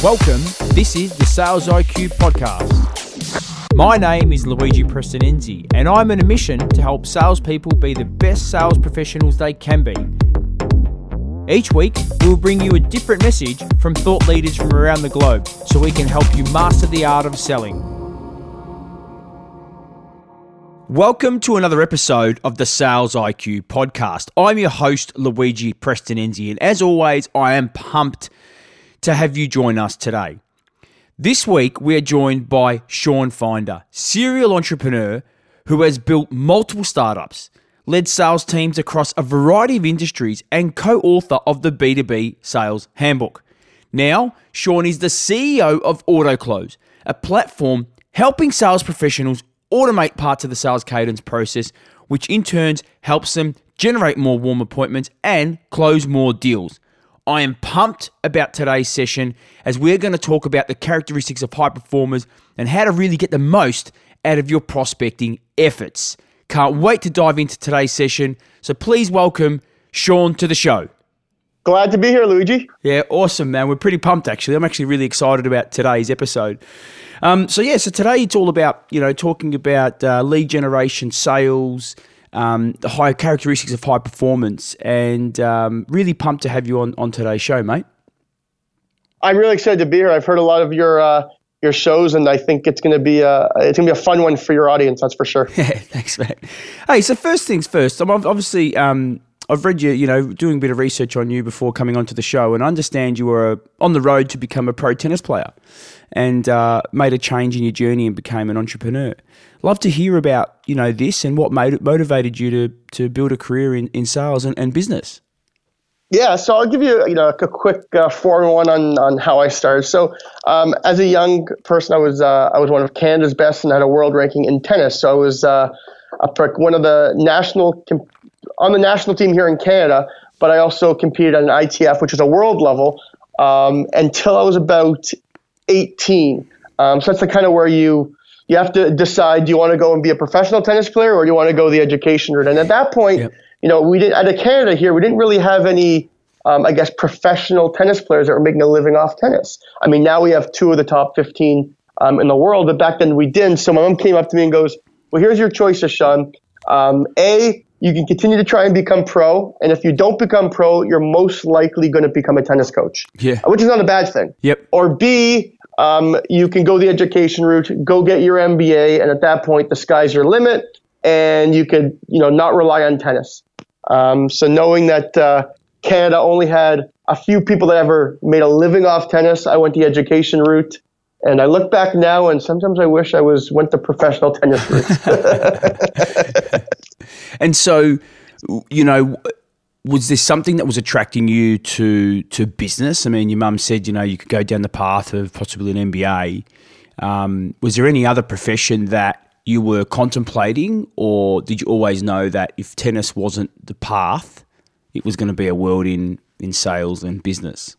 Welcome. This is the Sales IQ podcast. My name is Luigi Prestinenzi, and I'm on a mission to help salespeople be the best sales professionals they can be. Each week, we'll bring you a different message from thought leaders from around the globe so we can help you master the art of selling. Welcome to another episode of the Sales IQ podcast. I'm your host, Luigi Prestinenzi, and as always, I am pumped to have you join us today. This week, we are joined by Sean Finder, serial entrepreneur who has built multiple startups, led sales teams across a variety of industries, and co author of the B2B Sales Handbook. Now, Sean is the CEO of AutoClose, a platform helping sales professionals automate parts of the sales cadence process, which in turn helps them generate more warm appointments and close more deals. I am pumped about today's session as we're going to talk about the characteristics of high performers and how to really get the most out of your prospecting efforts. Can't wait to dive into today's session. So please welcome Sean to the show. Glad to be here, Luigi. Yeah, awesome, man. We're pretty pumped, actually. I'm actually really excited about today's episode. Um, so yeah, so today it's all about you know talking about uh, lead generation, sales, um, the high characteristics of high performance, and um, really pumped to have you on on today's show, mate. I'm really excited to be here. I've heard a lot of your uh, your shows, and I think it's going to be a it's going to be a fun one for your audience. That's for sure. Yeah, thanks, mate. Hey, so first things first. I'm obviously um, I've read you, you know, doing a bit of research on you before coming onto the show, and I understand you were on the road to become a pro tennis player, and uh, made a change in your journey and became an entrepreneur. Love to hear about you know this and what made, motivated you to to build a career in, in sales and, and business. Yeah, so I'll give you you know a quick uh, four one on on how I started. So um, as a young person, I was uh, I was one of Canada's best and had a world ranking in tennis. So I was uh, one of the national on the national team here in Canada, but I also competed at an ITF, which is a world level, um, until I was about 18. Um, so that's the kind of where you you have to decide: do you want to go and be a professional tennis player, or do you want to go the education route? And at that point, yep. you know, we didn't at a Canada here, we didn't really have any. Um, I guess professional tennis players that were making a living off tennis. I mean, now we have two of the top 15 um, in the world, but back then we didn't. So my mom came up to me and goes, "Well, here's your choices, Sean. Um, a, you can continue to try and become pro. And if you don't become pro, you're most likely going to become a tennis coach. Yeah. Which is not a bad thing. Yep. Or B, um, you can go the education route, go get your MBA, and at that point, the sky's your limit, and you could, you know, not rely on tennis. Um, so knowing that uh, Canada only had a few people that ever made a living off tennis, I went the education route. And I look back now, and sometimes I wish I was went the professional tennis route. and so, you know, was there something that was attracting you to to business? I mean, your mum said, you know, you could go down the path of possibly an MBA. Um, was there any other profession that you were contemplating, or did you always know that if tennis wasn't the path, it was going to be a world in in sales and business?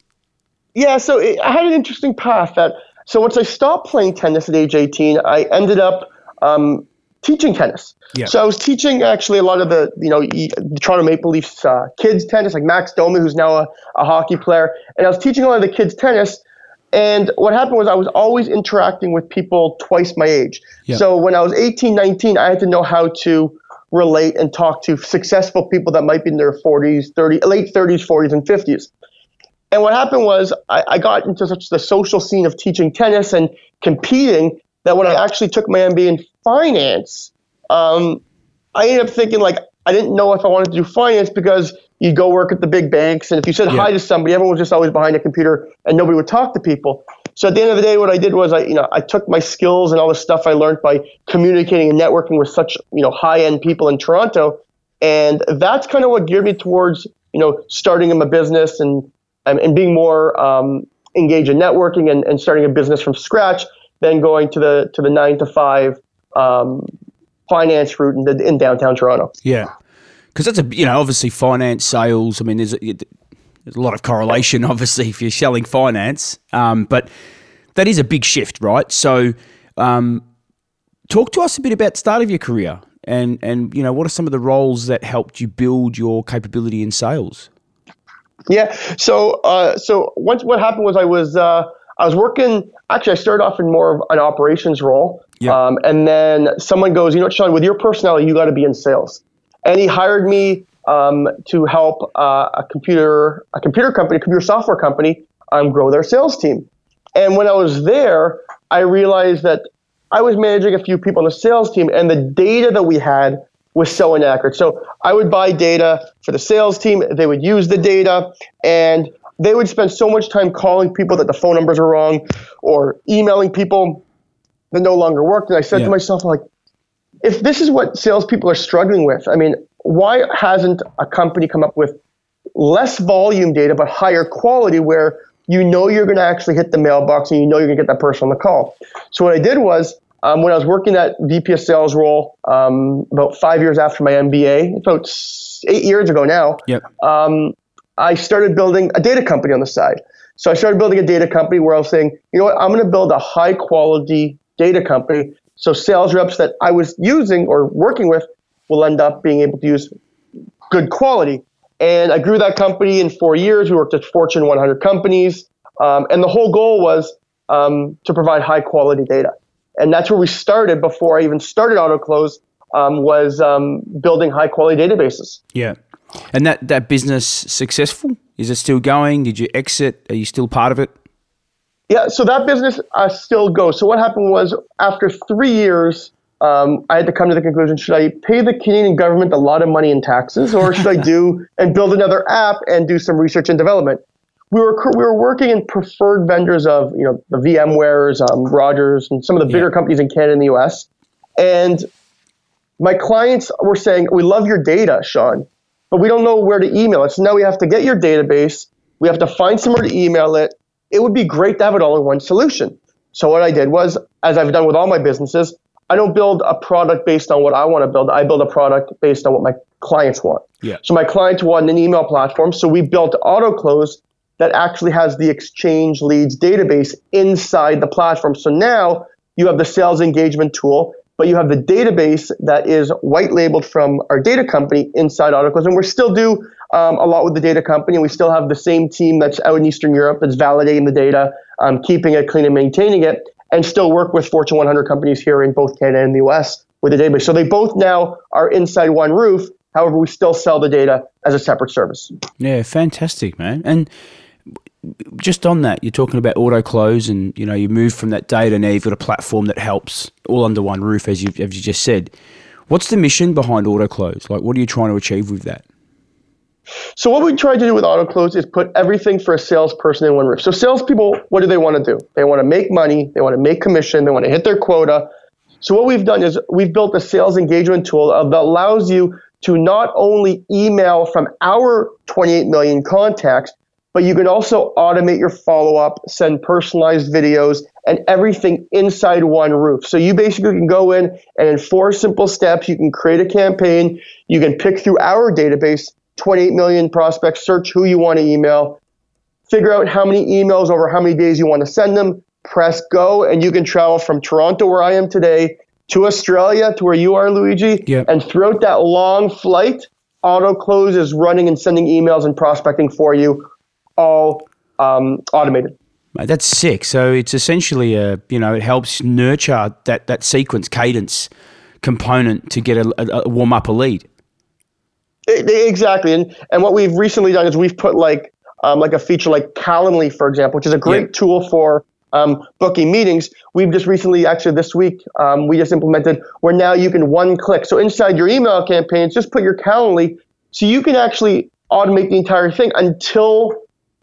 Yeah, so it, I had an interesting path that so once I stopped playing tennis at age 18, I ended up um, teaching tennis. Yeah. So I was teaching actually a lot of the, you know, the Toronto Maple Leafs uh, kids tennis, like Max Domi, who's now a, a hockey player. And I was teaching a lot of the kids tennis. And what happened was I was always interacting with people twice my age. Yeah. So when I was 18, 19, I had to know how to relate and talk to successful people that might be in their 40s, 30, late 30s, 40s, and 50s. And what happened was I, I got into such the social scene of teaching tennis and competing that when I actually took my MBA in finance, um, I ended up thinking like I didn't know if I wanted to do finance because you go work at the big banks, and if you said yeah. hi to somebody, everyone was just always behind a computer, and nobody would talk to people. So at the end of the day, what I did was I, you know, I took my skills and all the stuff I learned by communicating and networking with such, you know, high end people in Toronto, and that's kind of what geared me towards, you know, starting in a business and and, and being more um, engaged in networking and, and starting a business from scratch than going to the to the nine to five um, finance route in, the, in downtown Toronto. Yeah, because that's a you know obviously finance sales. I mean, there's a, there's a lot of correlation obviously if you're selling finance, um, but that is a big shift, right? So, um, talk to us a bit about the start of your career and and you know what are some of the roles that helped you build your capability in sales. Yeah. So, uh, so once what happened was I was uh, I was working. Actually, I started off in more of an operations role, um, and then someone goes, "You know, what, Sean, with your personality, you got to be in sales." And he hired me um, to help uh, a computer a computer company, a computer software company, um, grow their sales team. And when I was there, I realized that I was managing a few people on the sales team, and the data that we had was so inaccurate. So I would buy data for the sales team, they would use the data, and they would spend so much time calling people that the phone numbers were wrong or emailing people that no longer worked. And I said yeah. to myself, like, if this is what salespeople are struggling with, I mean, why hasn't a company come up with less volume data but higher quality where you know you're going to actually hit the mailbox and you know you're going to get that person on the call. So what I did was um, when I was working that VP of sales role um, about five years after my MBA, about eight years ago now, yep. um, I started building a data company on the side. So I started building a data company where I was saying, you know what, I'm going to build a high quality data company. So sales reps that I was using or working with will end up being able to use good quality. And I grew that company in four years. We worked at Fortune 100 companies. Um, and the whole goal was um, to provide high quality data. And that's where we started before I even started AutoClose um, was um, building high quality databases. Yeah. And that, that business successful? Is it still going? Did you exit? Are you still part of it? Yeah, so that business uh, still goes. So what happened was after three years, um, I had to come to the conclusion: should I pay the Canadian government a lot of money in taxes, or should I do and build another app and do some research and development? We were we were working in preferred vendors of you know the VMware's, um, Rogers, and some of the bigger yeah. companies in Canada and the U.S. And my clients were saying, "We love your data, Sean, but we don't know where to email it. So now we have to get your database. We have to find somewhere to email it. It would be great to have it all in one solution." So what I did was, as I've done with all my businesses, I don't build a product based on what I want to build. I build a product based on what my clients want. Yeah. So my clients want an email platform. So we built AutoClose that actually has the exchange leads database inside the platform. So now you have the sales engagement tool, but you have the database that is white labeled from our data company inside AutoClose. And we still do um, a lot with the data company. And we still have the same team that's out in Eastern Europe that's validating the data, um, keeping it clean and maintaining it and still work with Fortune 100 companies here in both Canada and the US with the database. So they both now are inside one roof. However, we still sell the data as a separate service. Yeah, fantastic, man. And just on that, you're talking about AutoClose, and you know you move from that data now you've got a platform that helps all under one roof, as you as you just said. What's the mission behind AutoClose? Like, what are you trying to achieve with that? So what we try to do with AutoClose is put everything for a salesperson in one roof. So salespeople, what do they want to do? They want to make money, they want to make commission, they want to hit their quota. So what we've done is we've built a sales engagement tool that allows you to not only email from our 28 million contacts, but you can also automate your follow up, send personalized videos, and everything inside one roof. So you basically can go in and in four simple steps, you can create a campaign, you can pick through our database, 28 million prospects, search who you want to email, figure out how many emails over how many days you want to send them, press go, and you can travel from Toronto, where I am today, to Australia, to where you are, Luigi. Yep. And throughout that long flight, AutoClose is running and sending emails and prospecting for you, all um, automated. That's sick. So it's essentially a you know it helps nurture that that sequence cadence component to get a, a, a warm up a lead. Exactly, and and what we've recently done is we've put like um, like a feature like Calendly, for example, which is a great yeah. tool for um, booking meetings. We've just recently, actually this week, um, we just implemented where now you can one click. So inside your email campaigns, just put your Calendly, so you can actually automate the entire thing until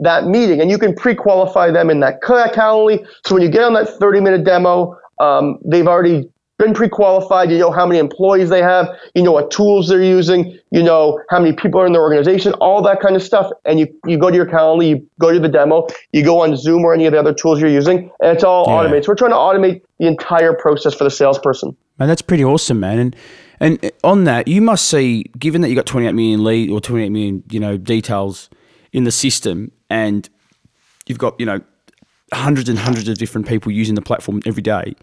that meeting, and you can pre-qualify them in that Calendly. So when you get on that 30-minute demo, um, they've already been pre-qualified. You know how many employees they have. You know what tools they're using. You know how many people are in their organization. All that kind of stuff. And you, you go to your Calendly, you go to the demo, you go on Zoom or any of the other tools you're using, and it's all yeah. automated. So we're trying to automate the entire process for the salesperson. Man, that's pretty awesome, man. And and on that, you must see, given that you got 28 million lead or 28 million, you know, details in the system, and you've got you know hundreds and hundreds of different people using the platform every day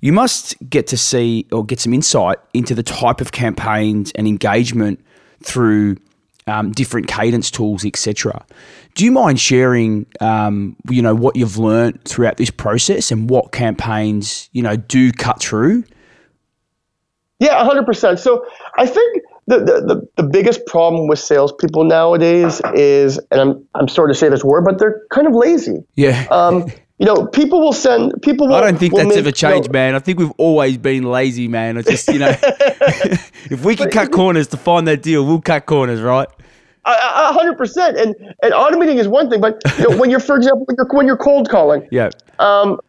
you must get to see or get some insight into the type of campaigns and engagement through um, different cadence tools, etc. Do you mind sharing, um, you know, what you've learned throughout this process and what campaigns, you know, do cut through? Yeah, hundred percent. So I think the, the, the, biggest problem with salespeople nowadays is, and I'm I'm sorry to say this word, but they're kind of lazy. Yeah. Um, you know, people will send people. Will, I don't think that's make, ever changed, you know, man. I think we've always been lazy, man. I just you know, if we can cut corners to find that deal, we'll cut corners, right? A hundred percent. And and automating is one thing, but you know, when you're, for example, when you're, when you're cold calling, yeah. Um,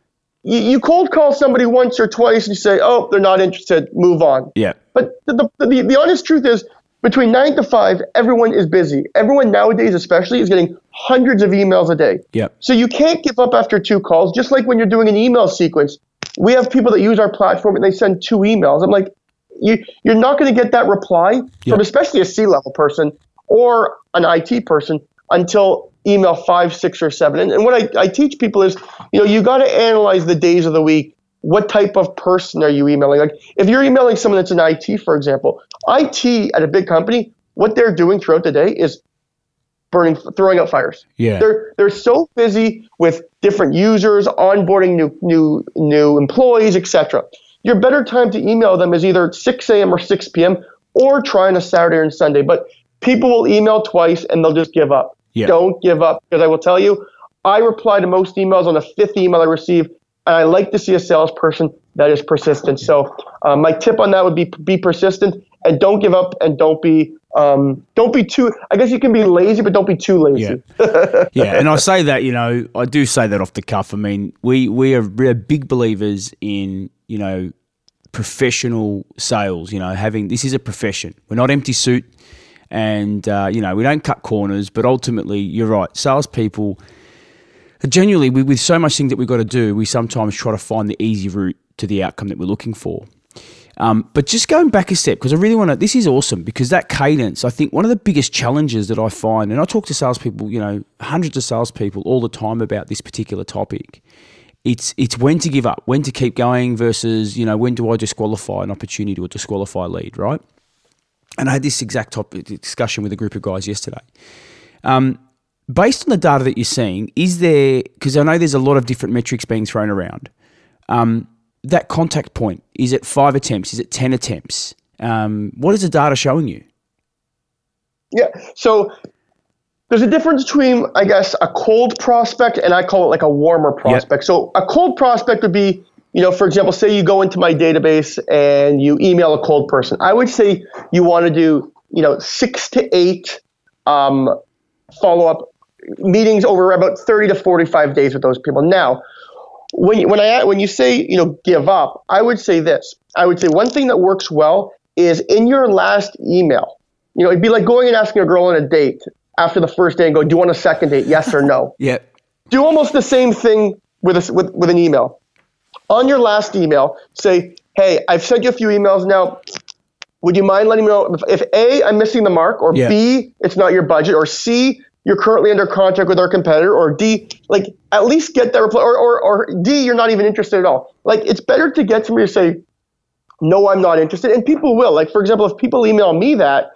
you, you cold call somebody once or twice, and you say, "Oh, they're not interested. Move on." Yeah. But the, the, the, the honest truth is, between nine to five, everyone is busy. Everyone nowadays, especially, is getting hundreds of emails a day. Yep. So you can't give up after two calls. Just like when you're doing an email sequence, we have people that use our platform and they send two emails. I'm like, you you're not going to get that reply yep. from especially a C level person or an IT person until email five, six, or seven. And, and what I, I teach people is, you know, you got to analyze the days of the week what type of person are you emailing? Like if you're emailing someone that's in IT, for example, IT at a big company, what they're doing throughout the day is burning, throwing out fires. Yeah. They're they're so busy with different users, onboarding new new new employees, etc. Your better time to email them is either 6 a.m. or 6 p.m. or try on a Saturday and Sunday. But people will email twice and they'll just give up. Yeah. Don't give up because I will tell you, I reply to most emails on the fifth email I receive and I like to see a salesperson that is persistent. So uh, my tip on that would be be persistent and don't give up and don't be um, don't be too. I guess you can be lazy, but don't be too lazy. Yeah, yeah. And I say that you know I do say that off the cuff. I mean we we are we're big believers in you know professional sales. You know having this is a profession. We're not empty suit, and uh, you know we don't cut corners. But ultimately, you're right. Salespeople genuinely, we, with so much thing that we've got to do, we sometimes try to find the easy route to the outcome that we're looking for. Um, but just going back a step, because I really want to, this is awesome because that cadence, I think one of the biggest challenges that I find, and I talk to salespeople, you know, hundreds of salespeople all the time about this particular topic. It's, it's when to give up, when to keep going versus, you know, when do I disqualify an opportunity or disqualify a lead, right? And I had this exact topic discussion with a group of guys yesterday. Um, based on the data that you're seeing, is there, because I know there's a lot of different metrics being thrown around, um, that contact point, is it five attempts? Is it 10 attempts? Um, what is the data showing you? Yeah. So there's a difference between, I guess, a cold prospect and I call it like a warmer prospect. Yep. So a cold prospect would be, you know, for example, say you go into my database and you email a cold person. I would say you want to do, you know, six to eight um, follow up meetings over about 30 to 45 days with those people. Now, when you, when I when you say you know give up, I would say this. I would say one thing that works well is in your last email. You know, it'd be like going and asking a girl on a date after the first day and go, "Do you want a second date? Yes or no?" yeah. Do almost the same thing with a, with with an email. On your last email, say, "Hey, I've sent you a few emails now. Would you mind letting me know if, if A, I'm missing the mark, or yeah. B, it's not your budget, or C, you're currently under contract with our competitor, or D, like at least get that reply, or, or, or D, you're not even interested at all. Like it's better to get somebody to say, no, I'm not interested, and people will. Like for example, if people email me that,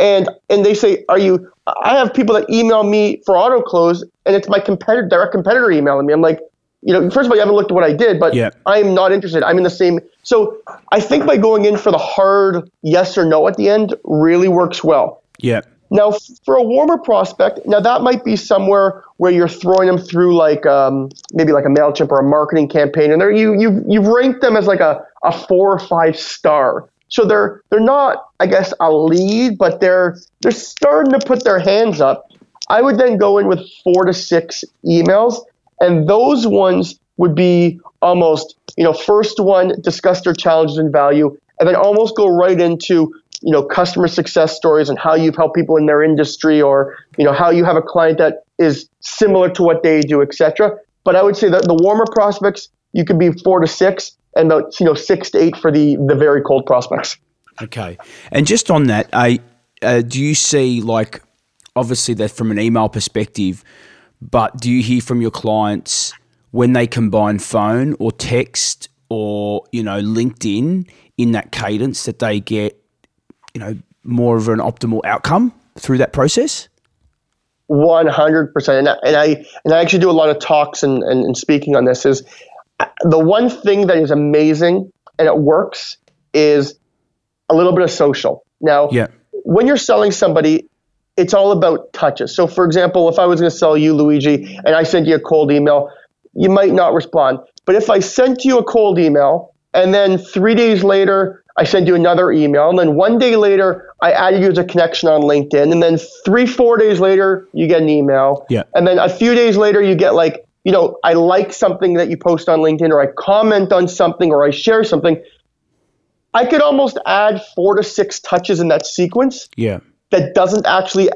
and and they say, are you? I have people that email me for AutoClose, and it's my competitor, direct competitor emailing me. I'm like, you know, first of all, you haven't looked at what I did, but yeah. I'm not interested. I'm in the same. So I think by going in for the hard yes or no at the end really works well. Yeah. Now, for a warmer prospect, now that might be somewhere where you're throwing them through like um, maybe like a Mailchimp or a marketing campaign, and you you've you've ranked them as like a, a four or five star. So they're they're not, I guess, a lead, but they're they're starting to put their hands up. I would then go in with four to six emails, and those ones would be almost, you know, first one discuss their challenges and value, and then almost go right into you know customer success stories and how you've helped people in their industry or you know how you have a client that is similar to what they do etc but i would say that the warmer prospects you could be four to six and the you know six to eight for the the very cold prospects. Okay. And just on that i uh, do you see like obviously that from an email perspective but do you hear from your clients when they combine phone or text or you know linkedin in that cadence that they get you know more of an optimal outcome through that process? One hundred percent, and I and I actually do a lot of talks and, and, and speaking on this. Is uh, the one thing that is amazing and it works is a little bit of social. Now, yeah. when you're selling somebody, it's all about touches. So, for example, if I was going to sell you, Luigi, and I sent you a cold email, you might not respond. But if I sent you a cold email and then three days later I send you another email, and then one day later, I added you as a connection on LinkedIn, and then three, four days later, you get an email. Yeah. And then a few days later, you get like, you know, I like something that you post on LinkedIn, or I comment on something, or I share something. I could almost add four to six touches in that sequence. Yeah. That doesn't actually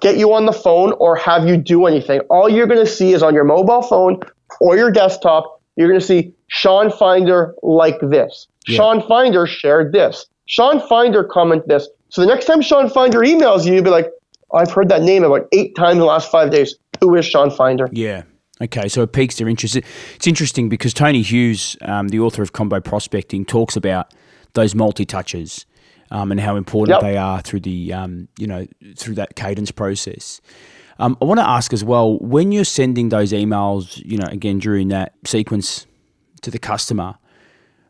get you on the phone or have you do anything. All you're going to see is on your mobile phone or your desktop, you're going to see Sean Finder like this. Yeah. Sean Finder shared this. Sean Finder comment this. So the next time Sean Finder emails you, you'll be like, oh, I've heard that name about eight times in the last five days. Who is Sean Finder? Yeah. Okay, so it piques their interest. It's interesting because Tony Hughes, um, the author of Combo Prospecting, talks about those multi touches um, and how important yep. they are through the um, you know through that cadence process. Um, I want to ask as well when you're sending those emails, you know, again during that sequence to the customer,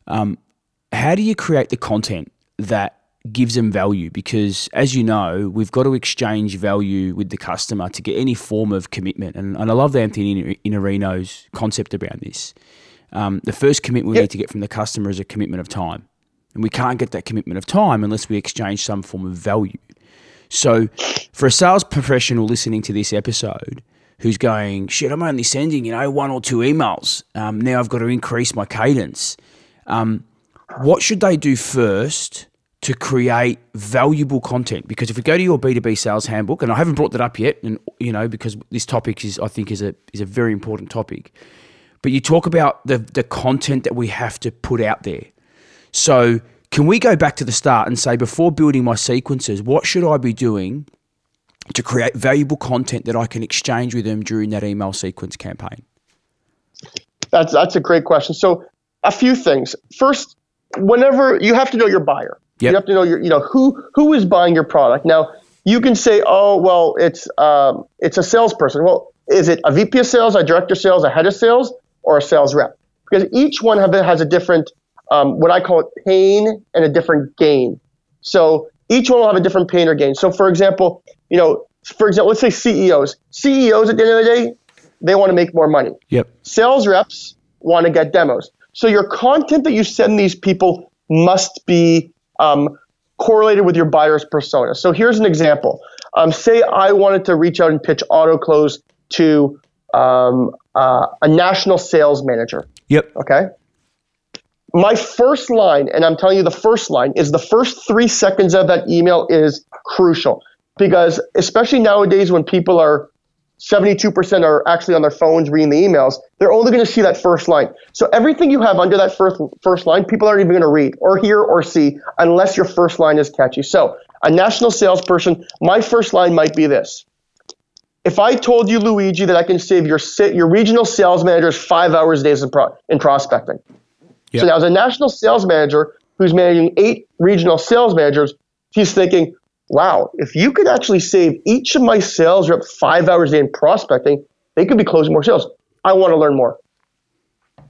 um, how do you create the content that gives them value? Because as you know, we've got to exchange value with the customer to get any form of commitment. And, and I love Anthony Iannarino's concept around this. Um, the first commitment we yep. need to get from the customer is a commitment of time. And we can't get that commitment of time unless we exchange some form of value. So, for a sales professional listening to this episode who's going, shit, I'm only sending, you know, one or two emails. Um, now I've got to increase my cadence. Um, what should they do first to create valuable content? Because if we go to your B2B sales handbook, and I haven't brought that up yet, and you know, because this topic is I think is a is a very important topic. But you talk about the the content that we have to put out there. So can we go back to the start and say before building my sequences, what should I be doing to create valuable content that I can exchange with them during that email sequence campaign? That's that's a great question. So a few things. First, whenever you have to know your buyer. Yep. You have to know your, you know, who who is buying your product. Now, you can say, oh, well, it's um, it's a salesperson. Well, is it a VP of sales, a director of sales, a head of sales, or a sales rep? Because each one have, has a different, um, what I call it, pain and a different gain. So each one will have a different pain or gain. So, for example, you know, for example, let's say CEOs. CEOs at the end of the day, they want to make more money. Yep. Sales reps want to get demos. So your content that you send these people must be um, correlated with your buyer's persona. So here's an example. Um, say I wanted to reach out and pitch AutoClose to um, uh, a national sales manager. Yep. Okay. My first line, and I'm telling you the first line, is the first three seconds of that email is crucial because especially nowadays when people are 72% are actually on their phones reading the emails, they're only going to see that first line. So everything you have under that first first line, people aren't even going to read or hear or see unless your first line is catchy. So a national salesperson, my first line might be this. If I told you, Luigi, that I can save your your regional sales managers five hours a day in, pro, in prospecting. Yep. So now as a national sales manager who's managing eight regional sales managers, he's thinking, wow, if you could actually save each of my sales reps five hours a day in prospecting, they could be closing more sales. I want to learn more.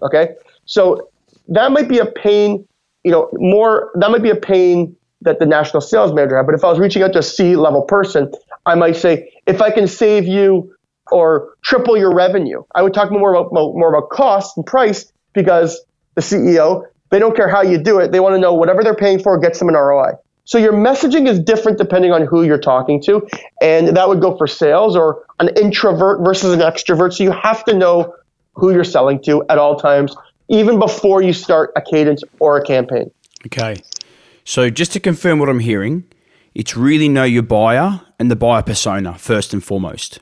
Okay. So that might be a pain, you know, more, that might be a pain that the national sales manager had. But if I was reaching out to a C level person, I might say, if I can save you or triple your revenue, I would talk more about, more about cost and price because the CEO, they don't care how you do it. They want to know whatever they're paying for gets them an ROI. So your messaging is different depending on who you're talking to. And that would go for sales or an introvert versus an extrovert. So you have to know who you're selling to at all times, even before you start a cadence or a campaign. Okay. So just to confirm what I'm hearing, it's really know your buyer and the buyer persona first and foremost.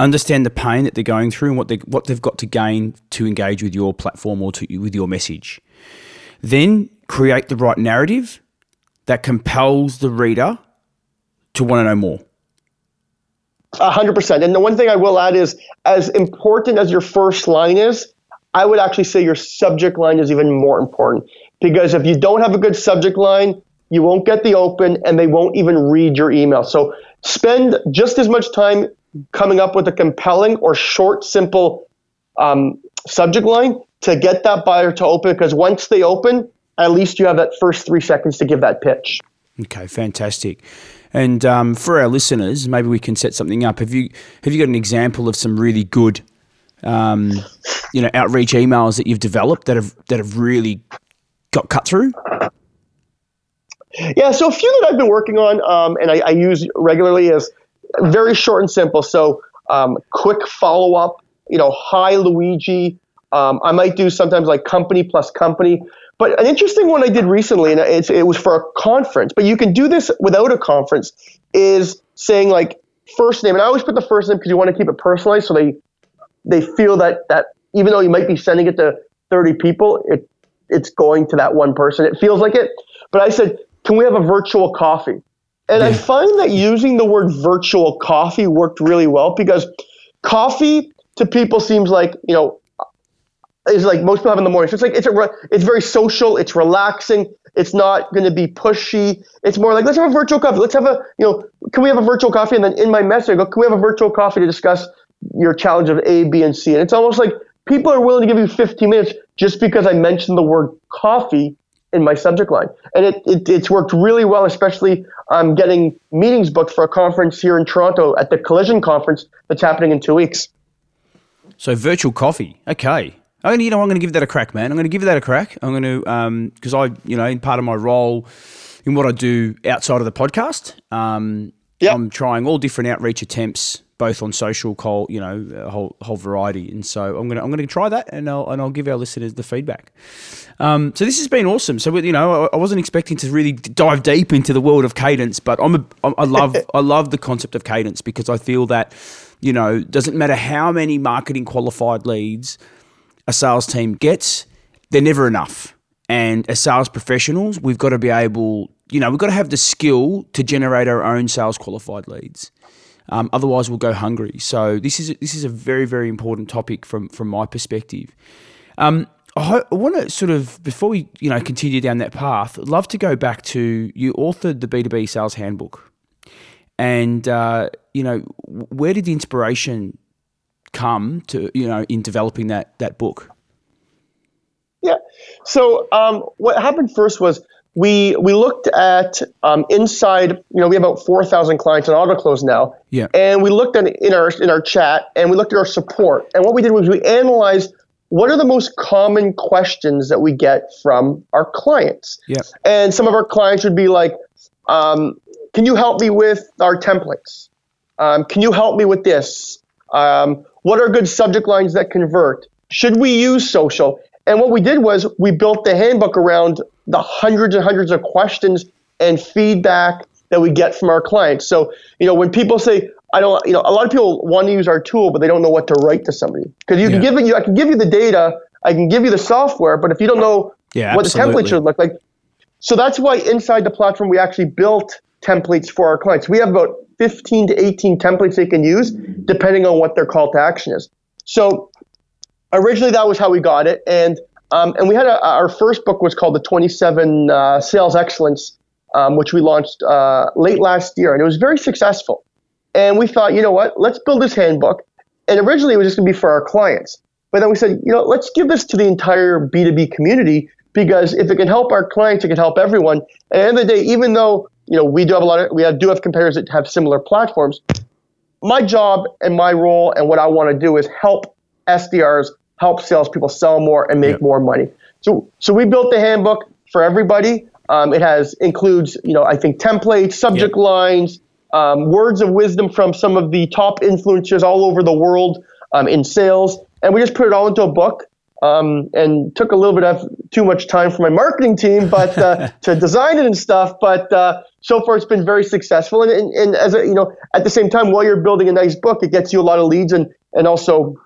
Understand the pain that they're going through and what they what they've got to gain to engage with your platform or to with your message. Then create the right narrative that compels the reader to want to know more. A hundred percent. And the one thing I will add is, as important as your first line is, I would actually say your subject line is even more important because if you don't have a good subject line, you won't get the open, and they won't even read your email. So spend just as much time coming up with a compelling or short, simple um, subject line to get that buyer to open. Because once they open, at least you have that first three seconds to give that pitch. Okay, fantastic. And um, for our listeners, maybe we can set something up. Have you have you got an example of some really good, um, you know, outreach emails that you've developed that have that have really got cut through? Yeah, so a few that I've been working on um, and I, I, use regularly is very short and simple. So um, quick follow up. You know, hi Luigi. Um, I might do sometimes like company plus company. But an interesting one I did recently, and it was for a conference, but you can do this without a conference, is saying like first name. And I always put the first name because you want to keep it personalized so they they feel that that even though you might be sending it to 30 people, it it's going to that one person. It feels like it. But I said, can we have a virtual coffee? And yeah. I find that using the word virtual coffee worked really well because coffee to people seems like, you know, is like most people have in the morning. So it's like it's a it's very social. It's relaxing. It's not going to be pushy. It's more like let's have a virtual coffee. Let's have a you know can we have a virtual coffee? And then in my message, I go can we have a virtual coffee to discuss your challenge of A, B, and C? And it's almost like people are willing to give you 15 minutes just because I mentioned the word coffee in my subject line. And it, it it's worked really well, especially I'm um, getting meetings booked for a conference here in Toronto at the Collision Conference that's happening in two weeks. So virtual coffee, okay. I'm gonna, you know, I'm going to give that a crack, man. I'm going to give that a crack. I'm going to, because um, I, you know, in part of my role in what I do outside of the podcast, um, yep. I'm trying all different outreach attempts, both on social, call, you know, a whole whole variety. And so I'm gonna I'm gonna try that, and I'll and I'll give our listeners the feedback. Um, so this has been awesome. So you know, I, I, wasn't expecting to really dive deep into the world of cadence, but I'm a, I love I love the concept of cadence because I feel that, you know, doesn't matter how many marketing qualified leads a sales team gets, they're never enough. And as sales professionals, we've got to be able, you know, we've got to have the skill to generate our own sales qualified leads. Um, otherwise, we'll go hungry. So this is this is a very very important topic from from my perspective. Um, I, I want to sort of before we you know continue down that path, I'd love to go back to you authored the B two B sales handbook, and uh, you know where did the inspiration come to you know in developing that that book? Yeah. So um, what happened first was we we looked at um, inside. You know, we have about four thousand clients on AutoClose now. Yeah. And we looked at in our in our chat, and we looked at our support. And what we did was we analyzed what are the most common questions that we get from our clients. Yeah. And some of our clients would be like, um, "Can you help me with our templates? Um, can you help me with this? Um, what are good subject lines that convert? Should we use social? And what we did was we built the handbook around the hundreds and hundreds of questions and feedback that we get from our clients. So, you know, when people say, I don't, you know, a lot of people want to use our tool, but they don't know what to write to somebody. Because you yeah. can give it, you, I can give you the data, I can give you the software, but if you don't know yeah, what absolutely. the template should look like, so that's why inside the platform we actually built templates for our clients. We have about 15 to 18 templates they can use depending on what their call to action is. So originally that was how we got it. And, um, and we had a, our first book was called the 27 uh, Sales Excellence, um, which we launched uh, late last year. And it was very successful. And we thought, you know what, let's build this handbook. And originally it was just going to be for our clients. But then we said, you know, let's give this to the entire B2B community because if it can help our clients, it can help everyone. At the end of the day, even though you know, we do have a lot of we have, do have competitors that have similar platforms. My job and my role and what I want to do is help SDRs, help salespeople sell more and make yep. more money. So, so we built the handbook for everybody. Um, it has includes, you know, I think templates, subject yep. lines, um, words of wisdom from some of the top influencers all over the world um, in sales, and we just put it all into a book um, and took a little bit of too much time for my marketing team, but uh, to design it and stuff. But uh, so far, it's been very successful. And, and, and, as a, you know, at the same time, while you're building a nice book, it gets you a lot of leads and and also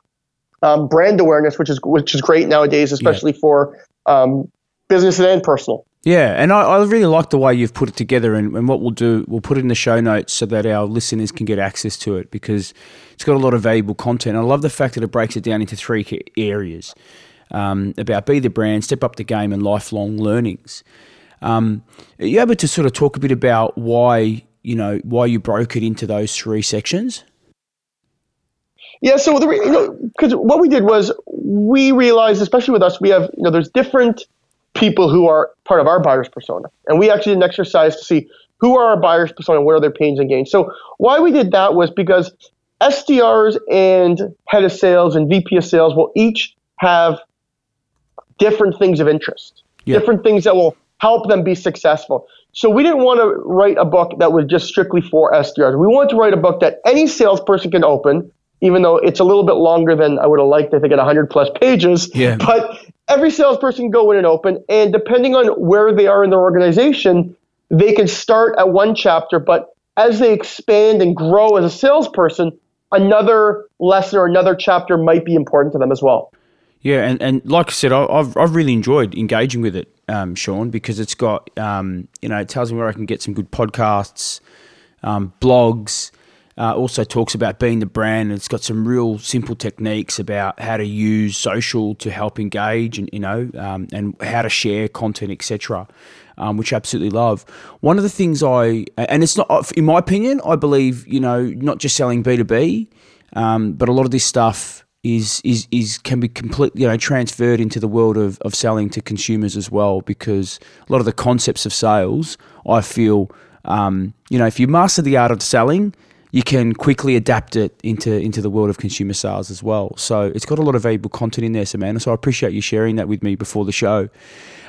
um, brand awareness, which is which is great nowadays, especially yeah. for um, business and personal. Yeah, and I, I, really like the way you've put it together. And, and, what we'll do, we'll put it in the show notes so that our listeners can get access to it because it's got a lot of valuable content. I love the fact that it breaks it down into three areas um, about be the brand, step up the game, and lifelong learnings. Um, are you able to sort of talk a bit about why you know why you broke it into those three sections? Yeah, so the you know because what we did was we realized, especially with us, we have you know there's different people who are part of our buyers persona, and we actually did an exercise to see who are our buyers persona, what are their pains and gains. So why we did that was because SDRs and head of sales and VP of sales will each have different things of interest, yeah. different things that will help them be successful. So we didn't want to write a book that was just strictly for SDRs. We wanted to write a book that any salesperson can open, even though it's a little bit longer than I would have liked. I think at 100 plus pages. Yeah. But every salesperson can go in and open, and depending on where they are in their organization, they can start at one chapter, but as they expand and grow as a salesperson, another lesson or another chapter might be important to them as well. Yeah, and, and like I said, I've, I've really enjoyed engaging with it, um, Sean, because it's got, um, you know, it tells me where I can get some good podcasts, um, blogs, uh, also talks about being the brand. And it's got some real simple techniques about how to use social to help engage and, you know, um, and how to share content, etc um, which I absolutely love. One of the things I, and it's not, in my opinion, I believe, you know, not just selling B2B, um, but a lot of this stuff is, is, is can be completely, you know, transferred into the world of, of selling to consumers as well, because a lot of the concepts of sales, I feel, um, you know, if you master the art of selling, you can quickly adapt it into into the world of consumer sales as well. So it's got a lot of valuable content in there, Samantha. So I appreciate you sharing that with me before the show.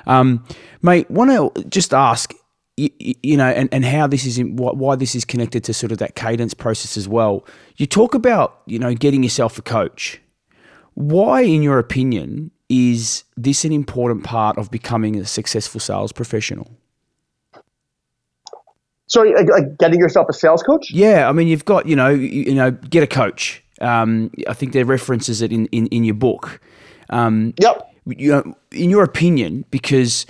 Um, mate, want to just ask, you, you, know, and, and how this is, in, why this is connected to sort of that cadence process as well. You talk about, you know, getting yourself a coach. Why, in your opinion, is this an important part of becoming a successful sales professional? Sorry, like getting yourself a sales coach? Yeah, I mean, you've got, you know, you, you know, get a coach. Um, I think there references it in, in, in your book. Um, yep you know, in your opinion, because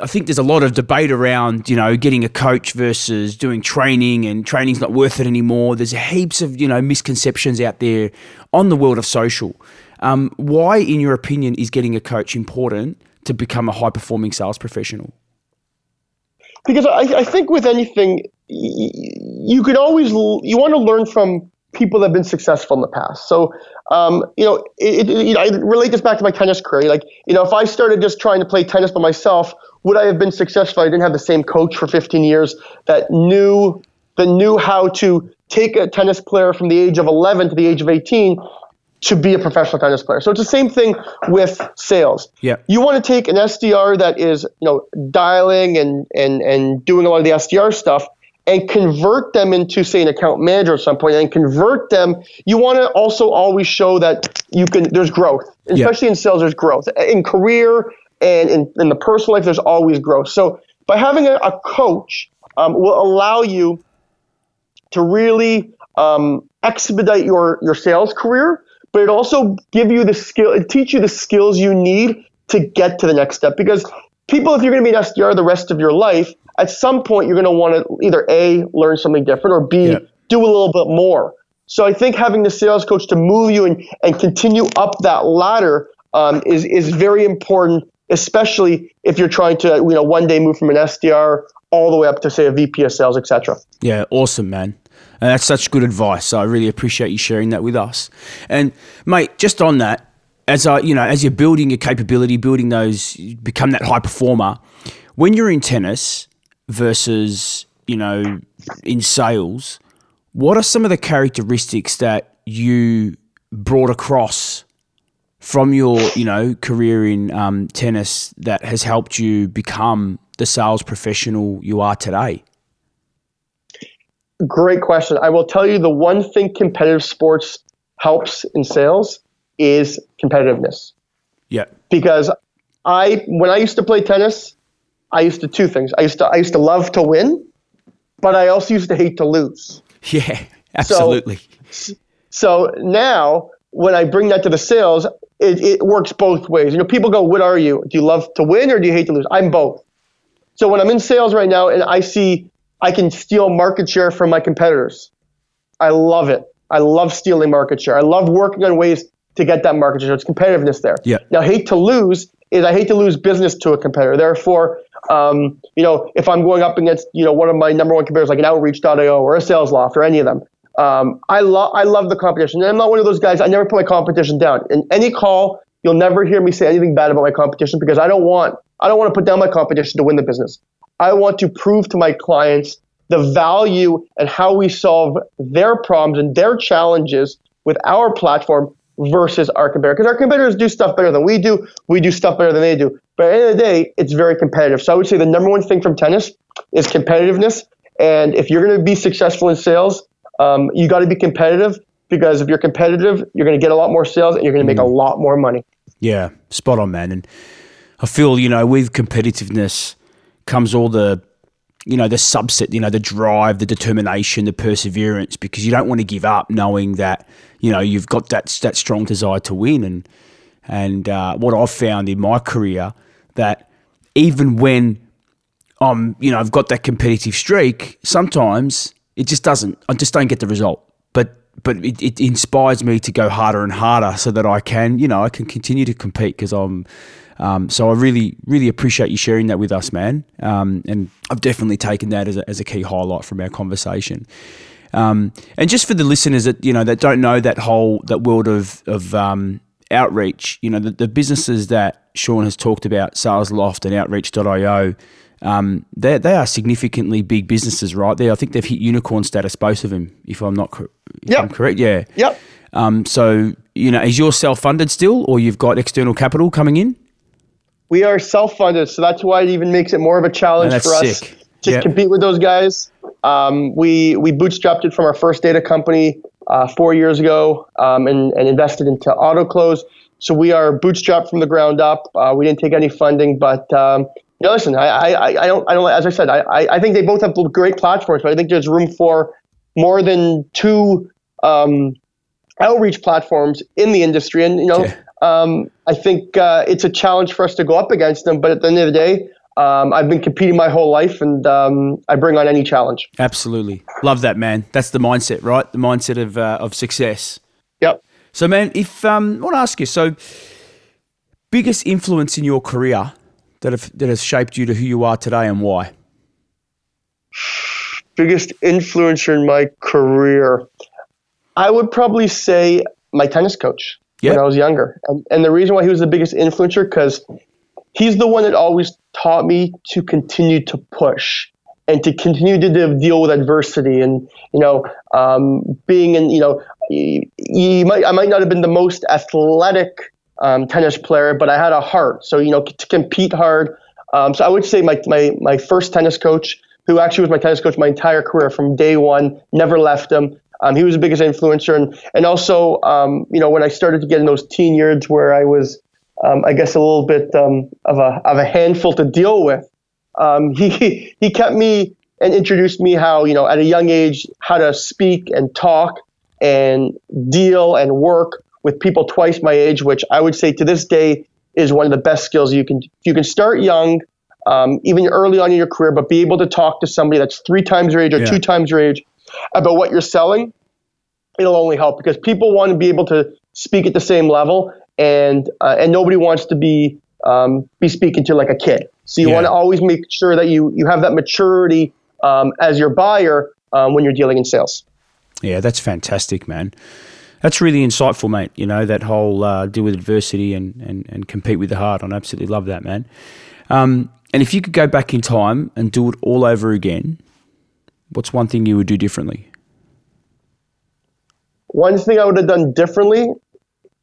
I think there's a lot of debate around, you know, getting a coach versus doing training and training's not worth it anymore. There's heaps of, you know, misconceptions out there on the world of social. Um, why, in your opinion, is getting a coach important to become a high performing sales professional? Because I, I think with anything, you could always, you want to learn from people that have been successful in the past. So, um, you know, it, it, you know, I relate this back to my tennis career. Like, you know, if I started just trying to play tennis by myself, would I have been successful? I didn't have the same coach for 15 years that knew that knew how to take a tennis player from the age of 11 to the age of 18 to be a professional tennis player. So it's the same thing with sales. Yeah. You want to take an SDR that is, you know, dialing and and and doing a lot of the SDR stuff and convert them into say an account manager at some point and convert them you want to also always show that you can there's growth especially yeah. in sales there's growth in career and in, in the personal life there's always growth so by having a, a coach um, will allow you to really um, expedite your your sales career but it also give you the skill it teach you the skills you need to get to the next step because people if you're going to be an sdr the rest of your life at some point you're going to want to either A, learn something different, or B, yeah. do a little bit more. So I think having the sales coach to move you and, and continue up that ladder um, is, is very important, especially if you're trying to, you know, one day move from an SDR all the way up to say a VP of sales, etc. Yeah, awesome, man. And that's such good advice. So I really appreciate you sharing that with us. And mate, just on that, as I, you know, as you're building your capability, building those, become that high performer. When you're in tennis, versus, you know, in sales, what are some of the characteristics that you brought across from your, you know, career in um, tennis that has helped you become the sales professional you are today? Great question. I will tell you the one thing competitive sports helps in sales is competitiveness. Yeah. Because I when I used to play tennis, I used to two things. I used to I used to love to win, but I also used to hate to lose. Yeah, absolutely. So, so now when I bring that to the sales, it, it works both ways. You know, people go, "What are you? Do you love to win or do you hate to lose?" I'm both. So when I'm in sales right now and I see I can steal market share from my competitors, I love it. I love stealing market share. I love working on ways to get that market share. It's competitiveness there. Yeah. Now, hate to lose is I hate to lose business to a competitor. Therefore, Um, you know, if I'm going up against, you know, one of my number one competitors like an Outreach.io or a SalesLoft or any of them, um, I love I love the competition. And I'm not one of those guys. I never put my competition down. In any call, you'll never hear me say anything bad about my competition because I don't want I don't want to put down my competition to win the business. I want to prove to my clients the value and how we solve their problems and their challenges with our platform versus our competitor. Because our competitors do stuff better than we do. We do stuff better than they do. But at the end of the day, it's very competitive. So I would say the number one thing from tennis is competitiveness. And if you're going to be successful in sales, um, you got to be competitive because if you're competitive, you're going to get a lot more sales and you're going to make mm. a lot more money. Yeah, spot on, man. And I feel, you know, with competitiveness comes all the you know the subset you know the drive the determination the perseverance because you don't want to give up knowing that you know you've got that that strong desire to win. And and uh, what I've found in my career that even when I'm you know I've got that competitive streak sometimes it just doesn't I just don't get the result. But but it, it inspires me to go harder and harder so that I can you know I can continue to compete because I'm um, so I really, really appreciate you sharing that with us, man. Um, and I've definitely taken that as a, as a key highlight from our conversation. Um, and just for the listeners that you know that don't know that whole that world of of um, outreach, you know the, the, businesses that Shawn has talked about, SalesLoft and Outreach.io, um, they they are significantly big businesses, right? There, I think they've hit unicorn status, both of them. If I'm not cor- if yep. I'm correct, yeah. Yep. Um, so you know, is your self funded still, or you've got external capital coming in? We are self-funded, so that's why it even makes it more of a challenge for us sick. to yep. compete with those guys. Um, we we bootstrapped it from our first data company uh, four years ago um, and, and invested into AutoClose. So we are bootstrapped from the ground up. Uh, we didn't take any funding, but um, you know, listen, I, I, I don't I don't as I said, I, I think they both have great platforms, but I think there's room for more than two um, outreach platforms in the industry, and you know. Yeah um, I think uh, it's a challenge for us to go up against them. But at the end of the day, um, I've been competing my whole life, and um, I bring on any challenge. Absolutely, love that, man. That's the mindset, right? The mindset of uh, of success. Yep. So, man, if um, I want to ask you, so biggest influence in your career that have, that has shaped you to who you are today, and why? Biggest influencer in my career, I would probably say my tennis coach yep. when I was younger. And, and the reason why he was the biggest influencer because he's the one that always taught me to continue to push and to continue to deal with adversity and you know um, being in you know you, you, might I might not have been the most athletic um, tennis player but I had a heart so you know to compete hard um, so I would say my, my my first tennis coach who actually was my tennis coach my entire career from day one never left him um, he was the biggest influencer, and and also um, you know when I started to get in those teen years where I was, um, I guess a little bit um, of a of a handful to deal with. Um, he he kept me and introduced me how you know at a young age how to speak and talk and deal and work with people twice my age, which I would say to this day is one of the best skills you can you can start young. Um, even early on in your career, but be able to talk to somebody that's three times your age or yeah. two times your age about what you're selling, it'll only help because people want to be able to speak at the same level, and uh, and nobody wants to be um, be speaking to like a kid. So you yeah. want to always make sure that you you have that maturity um, as your buyer um, when you're dealing in sales. Yeah, that's fantastic, man. That's really insightful, mate. You know that whole uh, deal with adversity and, and and compete with the heart. I absolutely love that, man. Um, and if you could go back in time and do it all over again, What's one thing you would do differently? One thing I would have done differently,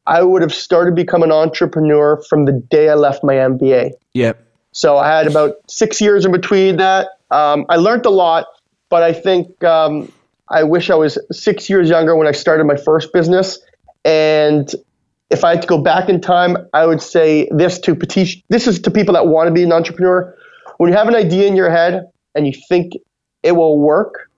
I would have started become an entrepreneur from the day I left my MBA. Yep. So I had about six years in between that. Um, I learned a lot, but I think um, I wish I was six years younger when I started my first business. And if I had to go back in time, I would say this to Patish. This is to people that want to be an entrepreneur. When you have an idea in your head and you think it will work,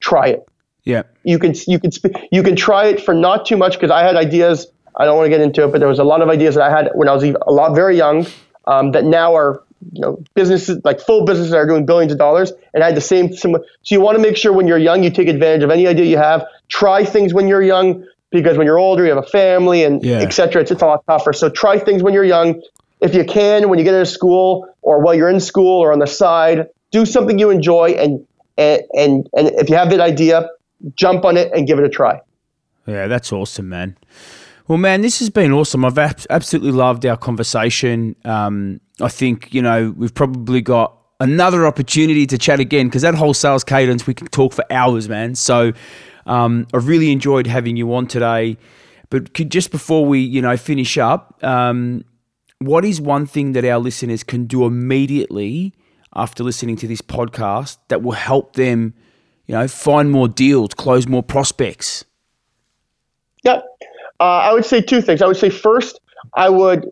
try it. Yeah. You can you can you can try it for not too much because I had ideas. I don't want to get into it, but there was a lot of ideas that I had when I was a lot very young um, that now are you know businesses like full businesses are doing billions of dollars and I had the same similar. So you want to make sure when you're young you take advantage of any idea you have. Try things when you're young because when you're older you have a family and yeah. etc. It's, it's a lot tougher. So try things when you're young if you can, when you get out of school or while you're in school or on the side, do something you enjoy and and and, and if you have that idea, jump on it and give it a try. Yeah, that's awesome, man. Well, man, this has been awesome. I've absolutely loved our conversation. Um, I think you know we've probably got another opportunity to chat again because that whole sales cadence we can talk for hours, man. So um, I've really enjoyed having you on today. But could, just before we you know finish up, um, what is one thing that our listeners can do immediately after listening to this podcast that will help them, you know, find more deals, close more prospects? Yeah, uh, I would say two things. I would say first, I would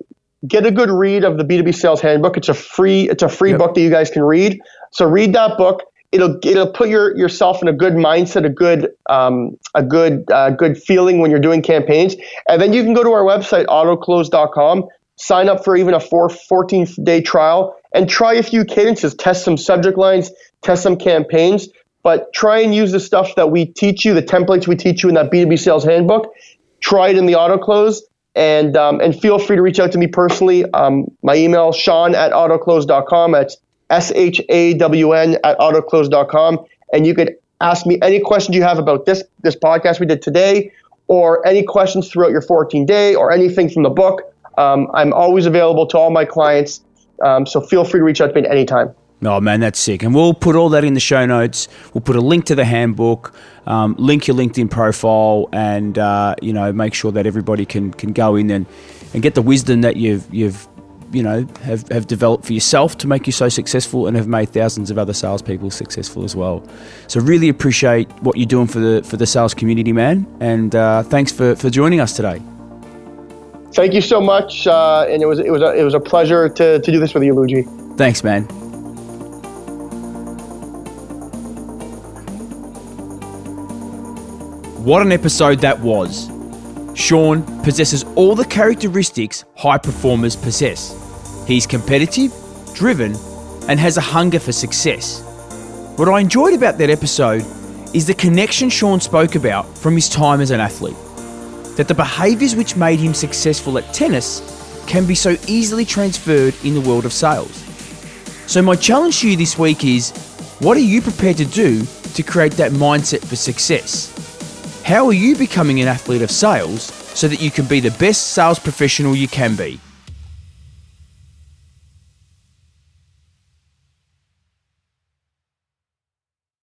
get a good read of the B2B sales handbook. It's a free it's a free yep. book that you guys can read. So read that book. It'll it'll put your yourself in a good mindset, a good um, a good uh, good feeling when you're doing campaigns. And then you can go to our website autoclose.com, sign up for even a four, 14 day trial and try a few cadences, test some subject lines, test some campaigns, but try and use the stuff that we teach you, the templates we teach you in that B2B sales handbook. Try it in the autoclose and um, and feel free to reach out to me personally. Um, my email, shawn at autoclose.com. That's S H A W N at autoclose.com. And you could ask me any questions you have about this this podcast we did today, or any questions throughout your 14 day, or anything from the book. Um, I'm always available to all my clients. Um, so feel free to reach out to me at any time. Oh man, that's sick. And we'll put all that in the show notes. We'll put a link to the handbook, um, link your LinkedIn profile, and uh, you know make sure that everybody can can go in and, and get the wisdom that you've you've you know have, have developed for yourself to make you so successful and have made thousands of other salespeople successful as well. So really appreciate what you're doing for the for the sales community, man. And uh, thanks for, for joining us today. Thank you so much, uh, and it was it was a, it was a pleasure to, to do this with you, Luigi. Thanks, man. What an episode that was! Shawn possesses all the characteristics high performers possess. He's competitive, driven, and has a hunger for success. What I enjoyed about that episode is the connection Shawn spoke about from his time as an athlete. That the behaviours which made him successful at tennis can be so easily transferred in the world of sales. So, my challenge to you this week is what are you prepared to do to create that mindset for success? How are you becoming an athlete of sales so that you can be the best sales professional you can be?